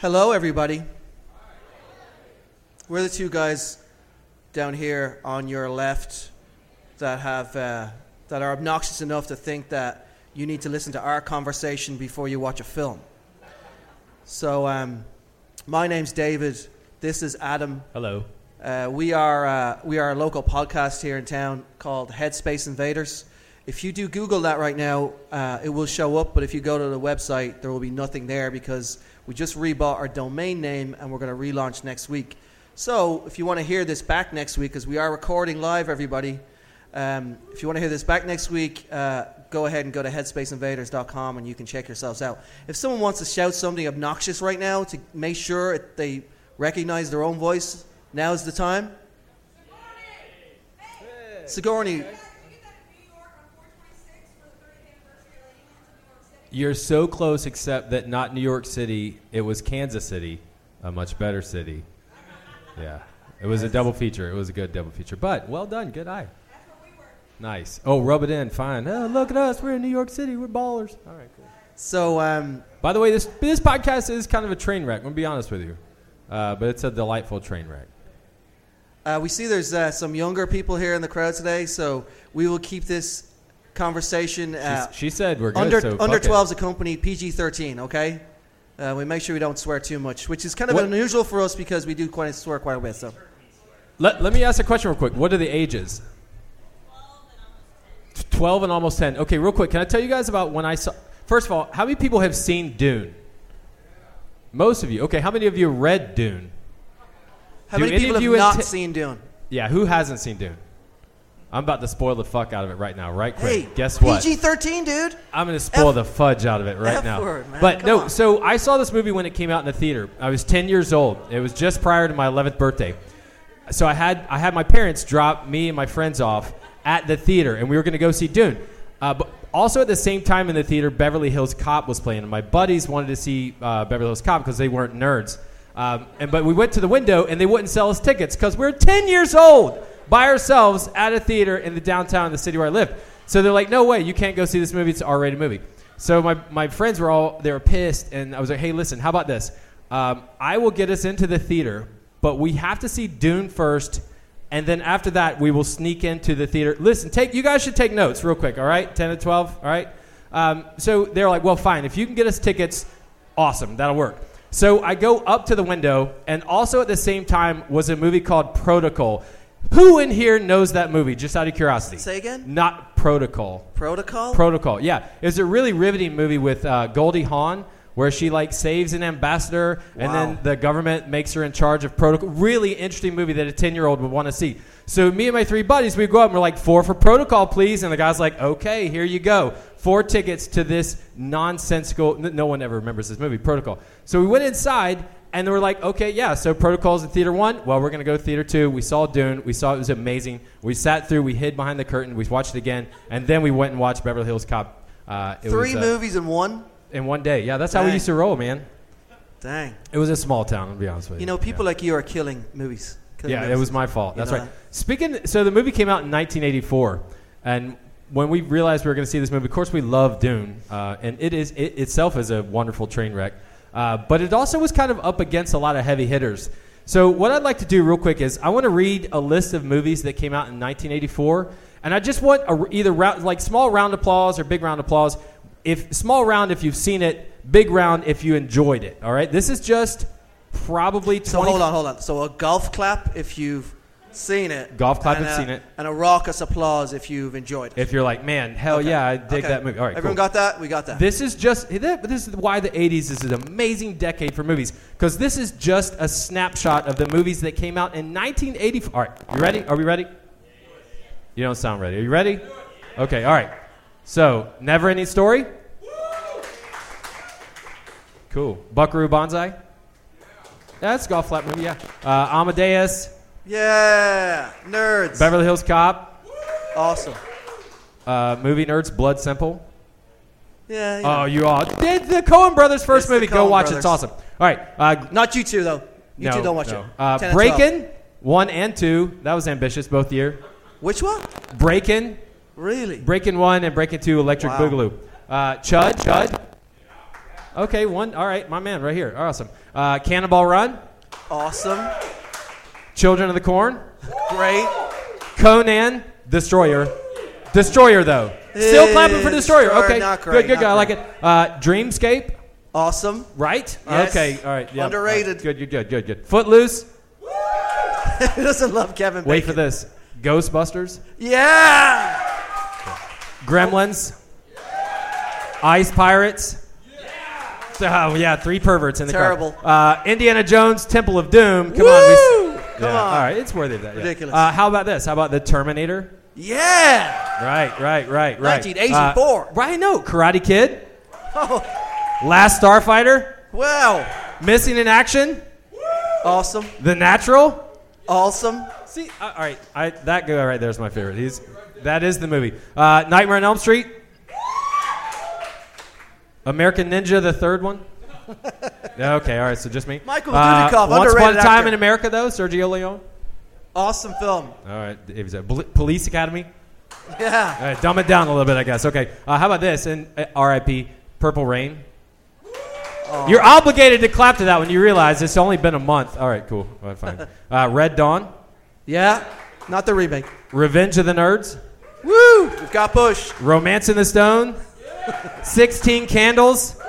Hello, everybody. We're the two guys down here on your left that have uh, that are obnoxious enough to think that you need to listen to our conversation before you watch a film. So, um, my name's David. This is Adam. Hello. Uh, we are uh, we are a local podcast here in town called Headspace Invaders. If you do Google that right now, uh, it will show up. But if you go to the website, there will be nothing there because we just rebought our domain name and we're going to relaunch next week. So if you want to hear this back next week, because we are recording live, everybody. Um, if you want to hear this back next week, uh, go ahead and go to headspaceinvaders.com and you can check yourselves out. If someone wants to shout something obnoxious right now to make sure they recognize their own voice, now is the time. Sigourney. You're so close, except that not New York City. It was Kansas City, a much better city. Yeah. It was a double feature. It was a good double feature. But well done. Good eye. Nice. Oh, rub it in. Fine. Oh, look at us. We're in New York City. We're ballers. All right, cool. So, um, By the way, this this podcast is kind of a train wreck. I'm gonna be honest with you, uh, but it's a delightful train wreck. uh, we see there's uh, some younger people here in the crowd today, so we will keep this conversation uh, she said we're good. under so under. 12's a company PG 13. Okay, uh, we make sure we don't swear too much, which is kind of What- unusual for us because we do quite swear quite a bit. So, Let, let me ask a question real quick. What are the ages? 12 and almost 10. Okay, real quick. Can I tell you guys about when I saw. First of all, how many people have seen Dune? Most of you. Okay, how many of you read Dune? how Do many people have you not inti- seen Dune? Yeah, who hasn't seen Dune? I'm about to spoil the fuck out of it right now, right quick. Hey, Guess what? PG 13, dude. I'm going to spoil F- the fudge out of it right F now. word, man. But Come no, on. so I saw this movie when it came out in the theater. I was 10 years old. It was just prior to my 11th birthday. So I had I had my parents drop me and my friends off at the theater, and we were going to go see Dune. Uh, but also at the same time in the theater, Beverly Hills Cop was playing, and my buddies wanted to see uh, Beverly Hills Cop because they weren't nerds. Um, and but we went to the window, and they wouldn't sell us tickets because we are 10 years old by ourselves at a theater in the downtown in the city where I live. So they're like, "No way, you can't go see this movie. It's an R-rated movie." So my, my friends were all they were pissed, and I was like, "Hey, listen, how about this? Um, I will get us into the theater, but we have to see Dune first, and then after that, we will sneak into the theater. Listen, take you guys should take notes real quick, all right? Ten to twelve, all right? Um, so they're like, "Well, fine. If you can get us tickets, awesome, that'll work." So I go up to the window, and also at the same time was a movie called Protocol. Who in here knows that movie? Just out of curiosity. Say again? Not Protocol. Protocol. Protocol. Yeah, it was a really riveting movie with uh, Goldie Hawn, where she like saves an ambassador, and then the government makes her in charge of protocol. Really interesting movie that a ten year old would want to see. So me and my three buddies, we go up and we're like, four for protocol, please. And the guy's like, okay, here you go, four tickets to this nonsensical. No one ever remembers this movie, Protocol. So we went inside. And they were like, okay, yeah, so protocols in theater one. Well, we're going to go to theater two. We saw Dune. We saw it was amazing. We sat through, we hid behind the curtain, we watched it again, and then we went and watched Beverly Hills Cop. Uh, it Three was, uh, movies in one. in one day. Yeah, that's how we used to roll, man. Dang. It was a small town, I'll be honest with you. You know, people like you are killing movies. Killing Yeah, it was my fault. You That's know right. that? Speaking, so the movie came out in 1984, and when we realized we were going to see this movie, of course we love Dune, uh, and it is it itself is a wonderful train wreck, uh, but it also was kind of up against a lot of heavy hitters. So what I'd like to do real quick is I want to read a list of movies that came out in 1984, and I just want a, either round, like small round applause or big round applause. If small round if you've seen it, big round if you enjoyed it. All right, this is just probably 20 So hold on, hold on. So a golf clap if you've seen it. Golf clap and a- seen it. And a raucous applause if you've enjoyed it. If you're like, man, hell Okay. yeah, I dig Okay. that movie. All right, Everyone cool. got that? We got that. This is just this is why the 80s is an amazing decade for movies because this is just a snapshot of the movies that came out in 1984. All right, you ready? Are we ready? You don't sound ready. Are you ready? Okay, all right. So, Never Ending Story. Cool. Buckaroo Banzai. That's a golf flap movie. Yeah. Uh, Amadeus. Yeah, nerds. Beverly Hills Cop. awesome. Uh, movie nerds. Blood Simple. Yeah. you Oh, you all did the Coen Brothers first It's the movie. Go Coen watch it. Brothers. It's awesome. All right, uh, Not you two though. You no, two don't watch no. it. Uh, 10 and 12. Breakin' one and two. That was ambitious both year. Which one? Breakin', Really? Breakin' one and Breakin' two. Electric Wow. Boogaloo. Uh, Chud, Chud. Okay, one. All right, my man, right here. Awesome. Uh, Cannonball Run. Awesome. Children of the Corn. Great. Conan. Destroyer. Destroyer, though. Still clapping for Destroyer. Destroyer, Okay, not good, great, good. not good. I like it. Uh, Dreamscape. Awesome. Right? Yes. Okay, all right. Yeah. Underrated. Good, good, good, good, good. Footloose. Who doesn't love Kevin Wait Bacon? for this. Ghostbusters. Yeah. Gremlins. Ice Pirates. Oh yeah, three perverts in the Terrible. car. Uh, Indiana Jones, Temple of Doom. Come on, we, Come yeah, on. All right, it's worthy of that. yeah. Ridiculous. Uh, how about this? How about the Terminator? Yeah. Right, right, right, right. 1984. Uh, right, no, Karate Kid. Oh, Last Starfighter. wow. Missing in Action. Awesome. The Natural. Awesome. See, uh, all right, I, that guy right there is my favorite. He's that is the movie. Uh, Nightmare on Elm Street. American Ninja, the third one. Okay, all right, so just me. Michael Uh, Dudikoff, Once upon a underrated time actor. in America, though, Sergio Leone. Awesome film. All right, it was a Bl- Police Academy. Yeah. All right, dumb it down a little bit, I guess. Okay, uh, how about this? And uh, R.I.P. Purple Rain. You're obligated to clap to that when you realize it's only been a month. All right, cool. All right, fine. Uh, Red Dawn. Yeah. Not the remake. Revenge of the Nerds. Woo! We've got Bush. Romancing the Stone, 16 Candles,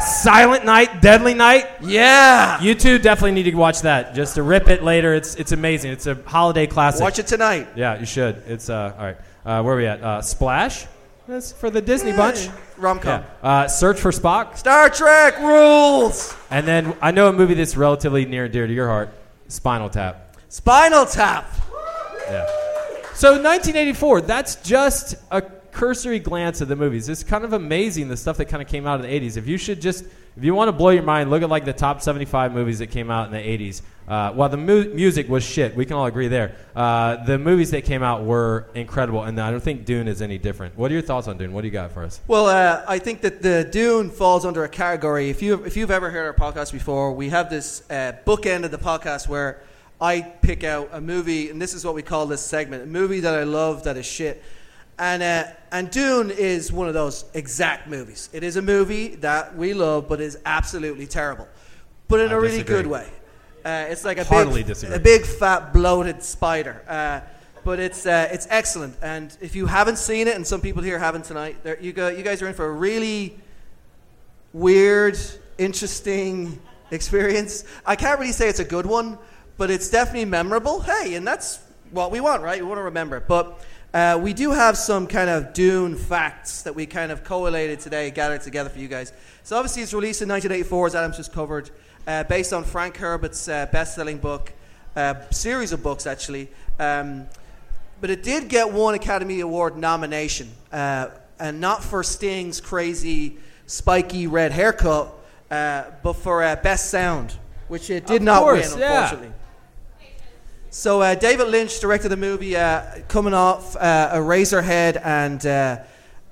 Silent Night, Deadly Night. Yeah. You two definitely need to watch that just to rip it later. It's it's amazing. It's a holiday classic. Watch it tonight. Yeah, you should. It's uh all right. Uh, where are we at? Uh, Splash. That's for the Disney bunch. Rom com. Yeah. Uh, Search for Spock. Star Trek rules. And then I know a movie that's relatively near and dear to your heart, Spinal Tap. Spinal Tap. Yeah. So 1984, that's just a cursory glance at the movies. It's kind of amazing the stuff that kind of came out in the 80s. If you should just, if you want to blow your mind, look at like the top 75 movies that came out in the 80s. Uh, while the mu- music was shit, we can all agree there. Uh, the movies that came out were incredible, and I don't think Dune is any different. What are your thoughts on Dune? What do you got for us? Well, uh, I think that the Dune falls under a category. If you if you've ever heard our podcast before, we have this uh, bookend of the podcast where I pick out a movie, and this is what we call this segment: a movie that I love that is shit. And uh, and Dune is one of those exact movies. It is a movie that we love, but is absolutely terrible, but in I a really disagree. good way. Uh, it's like a Heartily big, disagree. a big fat bloated spider. Uh, but it's uh, it's excellent, and if you haven't seen it, and some people here haven't tonight, there, you go, you guys are in for a really weird, interesting experience. I can't really say it's a good one, but it's definitely memorable. Hey, and that's what we want, right? We want to remember it. But uh, we do have some kind of Dune facts that we kind of collated today, gathered together for you guys. So obviously, it's released in 1984, as Adam's just covered, uh, based on Frank Herbert's uh, best-selling book, uh, series of books actually. Um, but it did get one Academy Award nomination, uh, and not for Sting's crazy, spiky red haircut, uh, but for uh, best sound, which it did Of not course, win, yeah. So uh, David Lynch directed the movie, uh, coming off uh, Eraserhead and uh,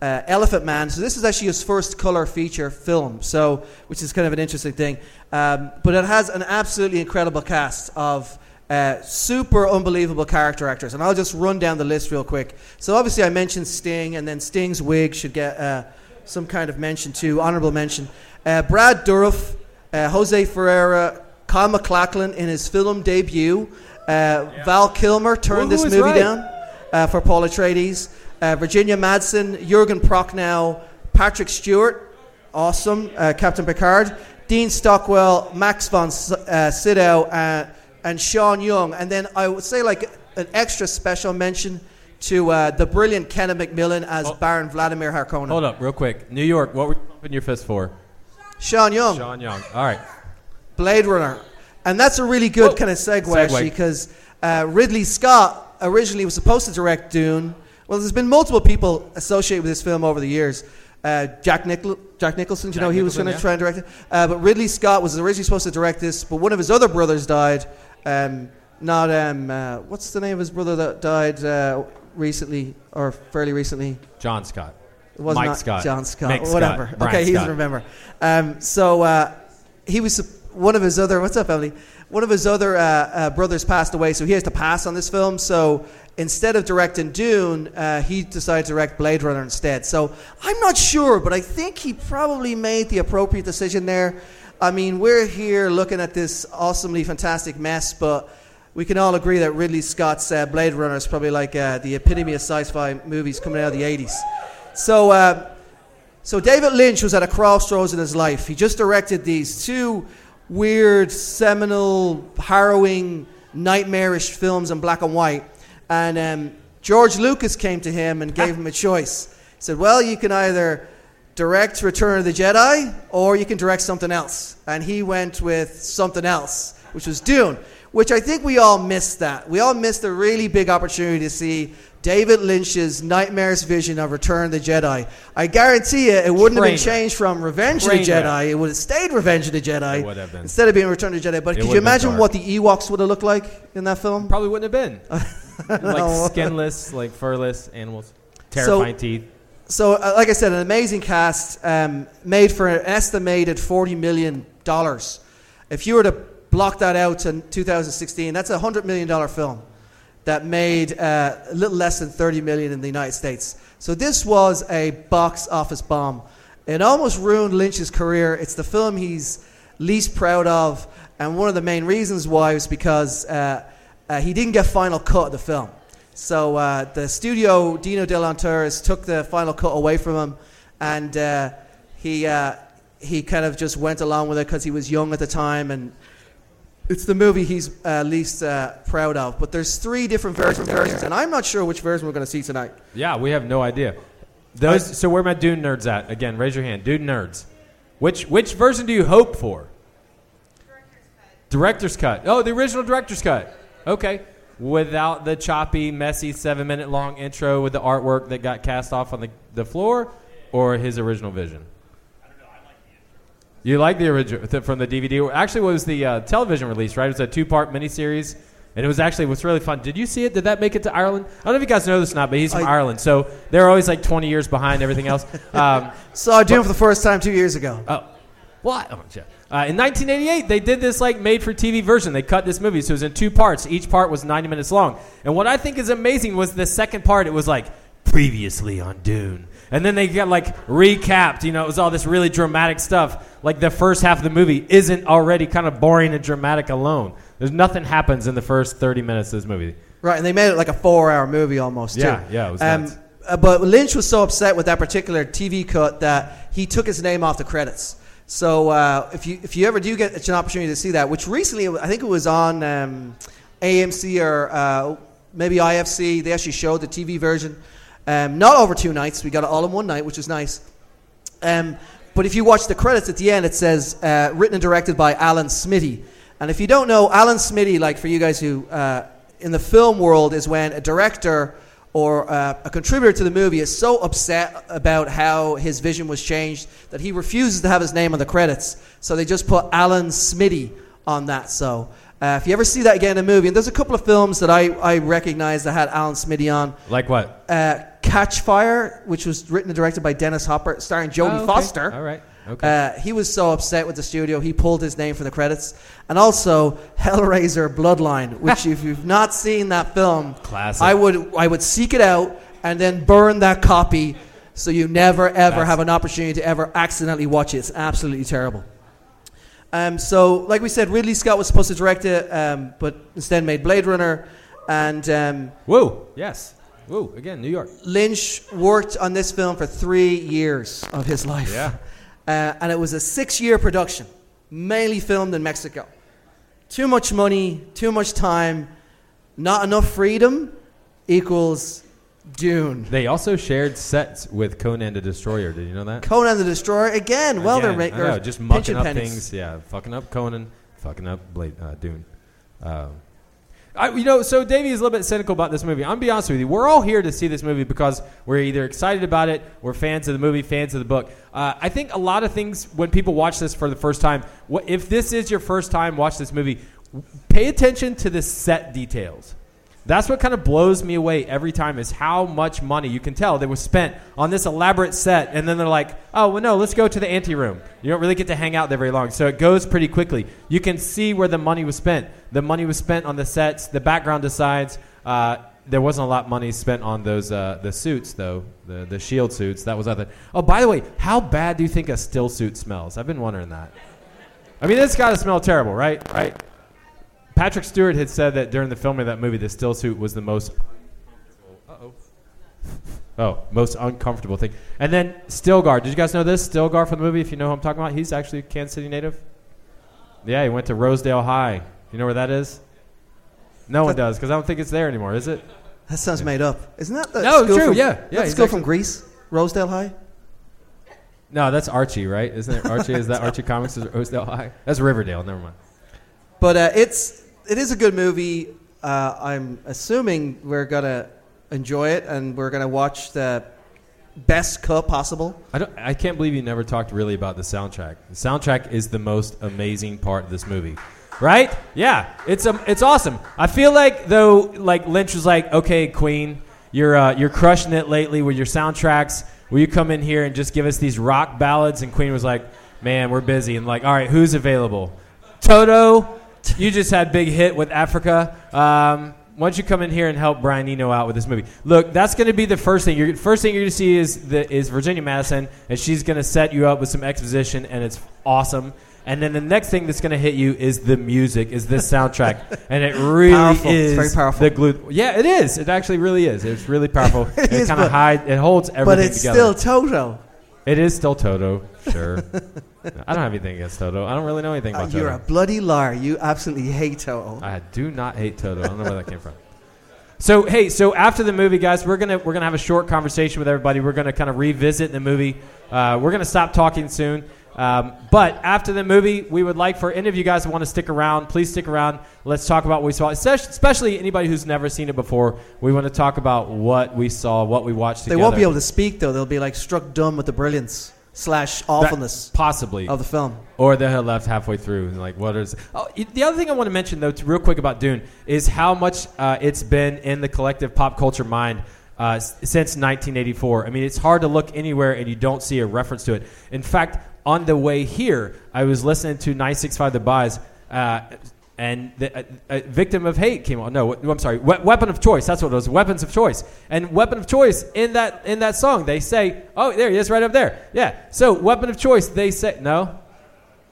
uh, Elephant Man. So this is actually his first color feature film. So which is kind of an interesting thing. Um, but it has an absolutely incredible cast of uh, super unbelievable character actors, and I'll just run down the list real quick. So obviously I mentioned Sting, and then Sting's wig should get some kind of mention too, honorable mention. Brad Dourif, Jose Ferreira, Kyle MacLachlan in his film debut. Uh, Val Kilmer turned Who this movie right? down uh, for Paul Atreides. Uh, Virginia Madsen, Jurgen Prochnow, Patrick Stewart, awesome, uh, Captain Picard, Dean Stockwell, Max von S- uh, Sydow, uh, and Sean Young. And then I would say like an extra special mention to uh, the brilliant Kenneth McMillan as Oh. Baron Vladimir Harkonnen. Hold up, real quick. New York, what were you pumping your fist for? Sean Young. Sean Young. All right. Blade Runner. And that's a really good Whoa. kind of segue, Segue. actually, because uh, Ridley Scott originally was supposed to direct Dune. Well, there's been multiple people associated with this film over the years. Uh, Jack, Nichol- Jack Nicholson, do you Jack know, he was going to yeah. try and direct it. Uh, but Ridley Scott was originally supposed to direct this, but one of his other brothers died. Um, not, um, uh, what's the name of his brother that died uh, recently, or fairly recently? John Scott. It was Mike not Scott. John Scott. Mick Scott. whatever. Brian okay, he Scott. doesn't remember. Um, so uh, he was one of his other. What's up, Emily? One of his other uh, uh, brothers passed away, so he has to pass on this film. So instead of directing Dune, uh, he decided to direct Blade Runner instead. So I'm not sure, but I think he probably made the appropriate decision there. I mean, we're here looking at this awesomely fantastic mess, but we can all agree that Ridley Scott's uh, Blade Runner is probably like uh, the epitome of sci-fi movies coming out of the 80s. So, uh, so David Lynch was at a crossroads in his life. He just directed these two weird, seminal, harrowing, nightmarish films in black and white. And um, George Lucas came to him and gave him a choice. He said, Well, you can either direct Return of the Jedi or you can direct something else. And he went with something else, which was Dune, which I think we all missed that. We all missed a really big opportunity to see David Lynch's nightmarish vision of Return of the Jedi. I guarantee you, it wouldn't have been changed from Revenge of the Jedi. It would have stayed Revenge of the Jedi would have been. instead of being Return of the Jedi. But It could would you have been imagine dark. what the Ewoks would have looked like in that film? Probably wouldn't have been. Like skinless, like furless animals, terrifying teeth. So, uh, like I said, an amazing cast, um, made for an estimated forty million dollars. If you were to block that out to 2016, that's a hundred million dollar film that made uh, a little less than 30 million in the United States. So this was a box office bomb. It almost ruined Lynch's career. It's the film he's least proud of, and one of the main reasons why was because uh, uh, he didn't get final cut of the film. So uh, the studio, Dino De Laurentiis, took the final cut away from him, and uh, he uh, he kind of just went along with it because he was young at the time, and it's the movie he's uh, least uh, proud of. But there's three different versions, versions, and I'm not sure which version we're going to see tonight. Yeah, we have no idea. Those. so where are my Dune nerds at? Again, raise your hand. Dune nerds. Which which version do you hope for? Director's cut. Oh, the original director's cut. Okay. Without the choppy, messy, seven minute long intro with the artwork that got cast off on the, the floor, or his original vision? You like the original th- from the DVD? Actually, it was the uh, television release, right? It was a two-part miniseries, and it was actually what's really fun. Did you see it? Did that make it to Ireland? I don't know if you guys know this or not, but he's from I- Ireland, so they're always like 20 years behind everything else. Um, Saw Dune for the first time two years ago. Oh, what? Oh, yeah. Uh, in 1988, they did this like made-for-TV version. They cut this movie, so it was in two parts. Each part was 90 minutes long. And what I think is amazing was the second part. It was like previously on Dune, and then they got like recapped. You know, it was all this really dramatic stuff. Like the first half of the movie isn't already kind of boring and dramatic alone. There's nothing happens in the first 30 minutes of this movie. Right, and they made it like a four-hour movie almost. Too. Yeah, yeah, it was nuts. uh, but Lynch was so upset with that particular TV cut that he took his name off the credits. So uh, if you if you ever do get an opportunity to see that, which recently I think it was on um, AMC or uh, maybe IFC, they actually showed the TV version. Um, not over two nights, we got it all in one night, which is nice. Um, but if you watch the credits at the end, it says uh, written and directed by Alan Smithee. And if you don't know, Alan Smithee, like for you guys who uh, in the film world, is when a director or uh, a contributor to the movie is so upset about how his vision was changed that he refuses to have his name on the credits. So they just put Alan Smithee on that. So uh, if you ever see that again in a movie, and there's a couple of films that I, I recognize that had Alan Smithee on. Like what? Uh, Catch Fire, which was written and directed by Dennis Hopper, starring Jodie Oh, okay. Foster. All right. Okay. Uh, he was so upset with the studio, he pulled his name from the credits. And also Hellraiser Bloodline, which if you've not seen that film, Classic. I would I would seek it out and then burn that copy so you never ever That's- have an opportunity to ever accidentally watch it. It's absolutely terrible. Um, so, like we said, Ridley Scott was supposed to direct it, um, but instead made Blade Runner. And um, Woo. Yes. Woo. Again, New York. Lynch worked on this film for three years of his life. Yeah. Uh, and it was a six year production, mainly filmed in Mexico. Too much money, too much time, not enough freedom equals Dune. They also shared sets with Conan the Destroyer. Did you know that? Conan the Destroyer, again, well, they're making know, just mucking up pennies. things. Yeah, fucking up Conan, fucking up Blade, uh, Dune. Um, I, you know, so Davey is a little bit cynical about this movie. I'm be honest with you. We're all here to see this movie because we're either excited about it, we're fans of the movie, fans of the book. Uh, I think a lot of things when people watch this for the first time, what, if this is your first time watch this movie, pay attention to the set details. That's what kind of blows me away every time is how much money you can tell that was spent on this elaborate set, and then they're like, "Oh, well, no, let's go to the ante room." You don't really get to hang out there very long, so it goes pretty quickly. You can see where the money was spent. The money was spent on the sets. The background decides. Uh, there wasn't a lot of money spent on those uh, the suits though, the the shield suits. That was other. Oh, by the way, how bad do you think a still suit smells? I've been wondering that. I mean, it's got to smell terrible, right? Right. Patrick Stewart had said that during the filming of that movie, the still suit was the most. Oh, most uncomfortable thing. And then Stilgar. Did you guys know this? Stilgar from the movie, if you know who I'm talking about, he's actually a Kansas City native. Yeah, he went to Rosedale High. You know where that is? No one does, because I don't think it's there anymore, is it? That sounds made up. Isn't that the No, school true, From, yeah. Yeah, that's the he's school actually- from Greece, Rosedale High. No, that's Archie, right? Isn't it Archie? Is that Archie Comics? Is Rosedale High? That's Riverdale. Never mind. But uh, it's it is a good movie. Uh, I'm assuming we're gonna enjoy it, and we're gonna watch the best cut possible. I, don't, I can't believe you never talked really about the soundtrack. The soundtrack is the most amazing part of this movie, right? Yeah, it's um, it's awesome. I feel like though, like Lynch was like, okay, Queen, you're uh, you're crushing it lately with your soundtracks. Will you come in here and just give us these rock ballads? And Queen was like, man, we're busy. And like, all right, who's available? Toto, you just had big hit with Africa. Um, why don't you come in here and help Brian Eno out with this movie? Look, that's going to be the first thing. You're, first thing you're going to see is the, is Virginia Madsen, and she's going to set you up with some exposition, and it's awesome. And then the next thing that's going to hit you is the music, is this soundtrack, and it really Powerful. It's is very powerful. The glue. Yeah, it is. It actually really is. It's really powerful. It kind of but- hide. It holds everything But it's together. still Toto. It is still Toto. Sure. I don't have anything against Toto. I don't really know anything Uh, about you're Toto. a bloody liar. You absolutely hate Toto. I do not hate Toto. I don't know where that came from. So hey, so after the movie, guys, we're gonna we're gonna have a short conversation with everybody. We're gonna kind of revisit the movie. Uh, we're gonna stop talking soon. Um, but after the movie, we would like for any of you guys who want to stick around, please stick around. Let's talk about what we saw, especially anybody who's never seen it before. We want to talk about what we saw, what we watched They together. won't be able to speak though. They'll be like struck dumb with the brilliance slash That- awfulness possibly of the film. Or they had left halfway through. And like, what is? Oh, the other thing I want to mention though, to, real quick about Dune, is how much uh, it's been in the collective pop culture mind uh, since 1984. I mean, it's hard to look anywhere and you don't see a reference to it. In fact, on the way here, I was listening to 965 The Buzz. Uh, and the, uh, uh, victim of hate came on. No, I'm sorry. We- weapon of choice. That's what it was. Weapons of choice. And weapon of choice in that in that song, they say, "Oh, there he is, right up there." Yeah. So weapon of choice. They say, "No,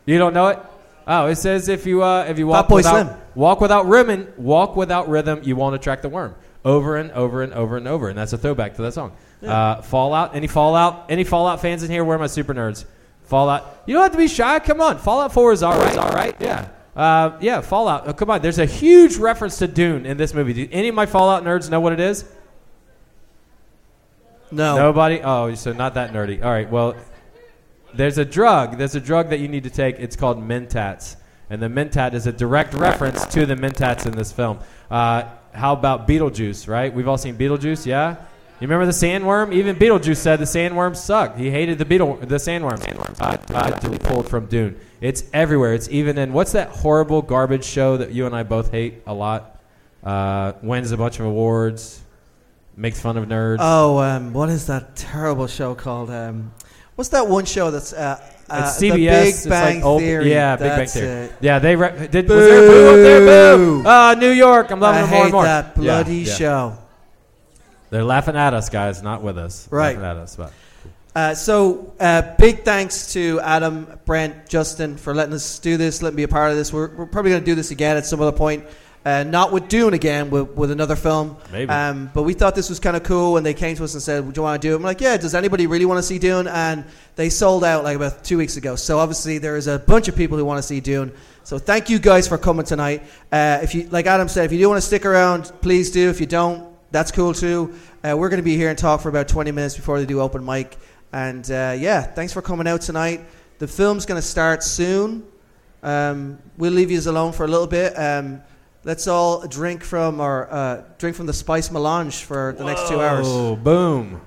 you don't know it." Oh, it says if you uh, if you walk Fatboy without Slim. walk without rhythm, walk without rhythm, you won't attract the worm. Over and over and over and over, and that's a throwback to that song. Uh, Fallout. Any Fallout? Any Fallout fans in here? Where are my super nerds? Fallout. You don't have to be shy. Come on. Fallout Four is all right. All right. Yeah. Uh, yeah. Fallout. Oh, come on. There's a huge reference to Dune in this movie. Do any of my Fallout nerds know what it is? No. Nobody? Oh, so not that nerdy. All right. Well, there's a drug. There's a drug that you need to take. It's called Mentats. And the Mentat is a direct reference to the Mentats in this film. Uh, how about Beetlejuice, right? We've all seen Beetlejuice, yeah? You remember the sandworm? Even Beetlejuice said the sandworm sucked. He hated the beetle, the sandworm. Uh, uh, pulled from Dune. It's everywhere. It's even in what's that horrible garbage show that you and I both hate a lot? Uh, wins a bunch of awards, makes fun of nerds. Oh, um, what is that terrible show called? Um, what's that one show that's uh, uh, It's CBS. Big it's Bang like old, Theory? Yeah, Big Bang Theory. it. Yeah, they re- did. Was there a boo up there? Boo! Boo! Uh, New York. I'm loving I it more and more. that Yeah, bloody yeah. show. They're laughing at us, guys, not with us. Right. Laughing at us, but Uh, so, uh, big thanks to Adam, Brent, Justin for letting us do this, letting me be a part of this. We're, we're probably going to do this again at some other point. Uh, not with Dune again, with, with another film. Maybe. Um, but we thought this was kind of cool, and they came to us and said, "Do you want to do it?" I'm like, "Yeah." Does anybody really want to see Dune? And they sold out like about two weeks ago. So obviously there is a bunch of people who want to see Dune. So thank you guys for coming tonight. Uh, if you, like Adam said, if you do want to stick around, please do. If you don't, that's cool too. Uh, we're going to be here and talk for about 20 minutes before they do open mic. And uh, yeah, thanks for coming out tonight. The film's going to start soon. Um, we'll leave you alone for a little bit. Um, let's all drink from our uh, drink from the spice melange for the next two hours. Oh, boom!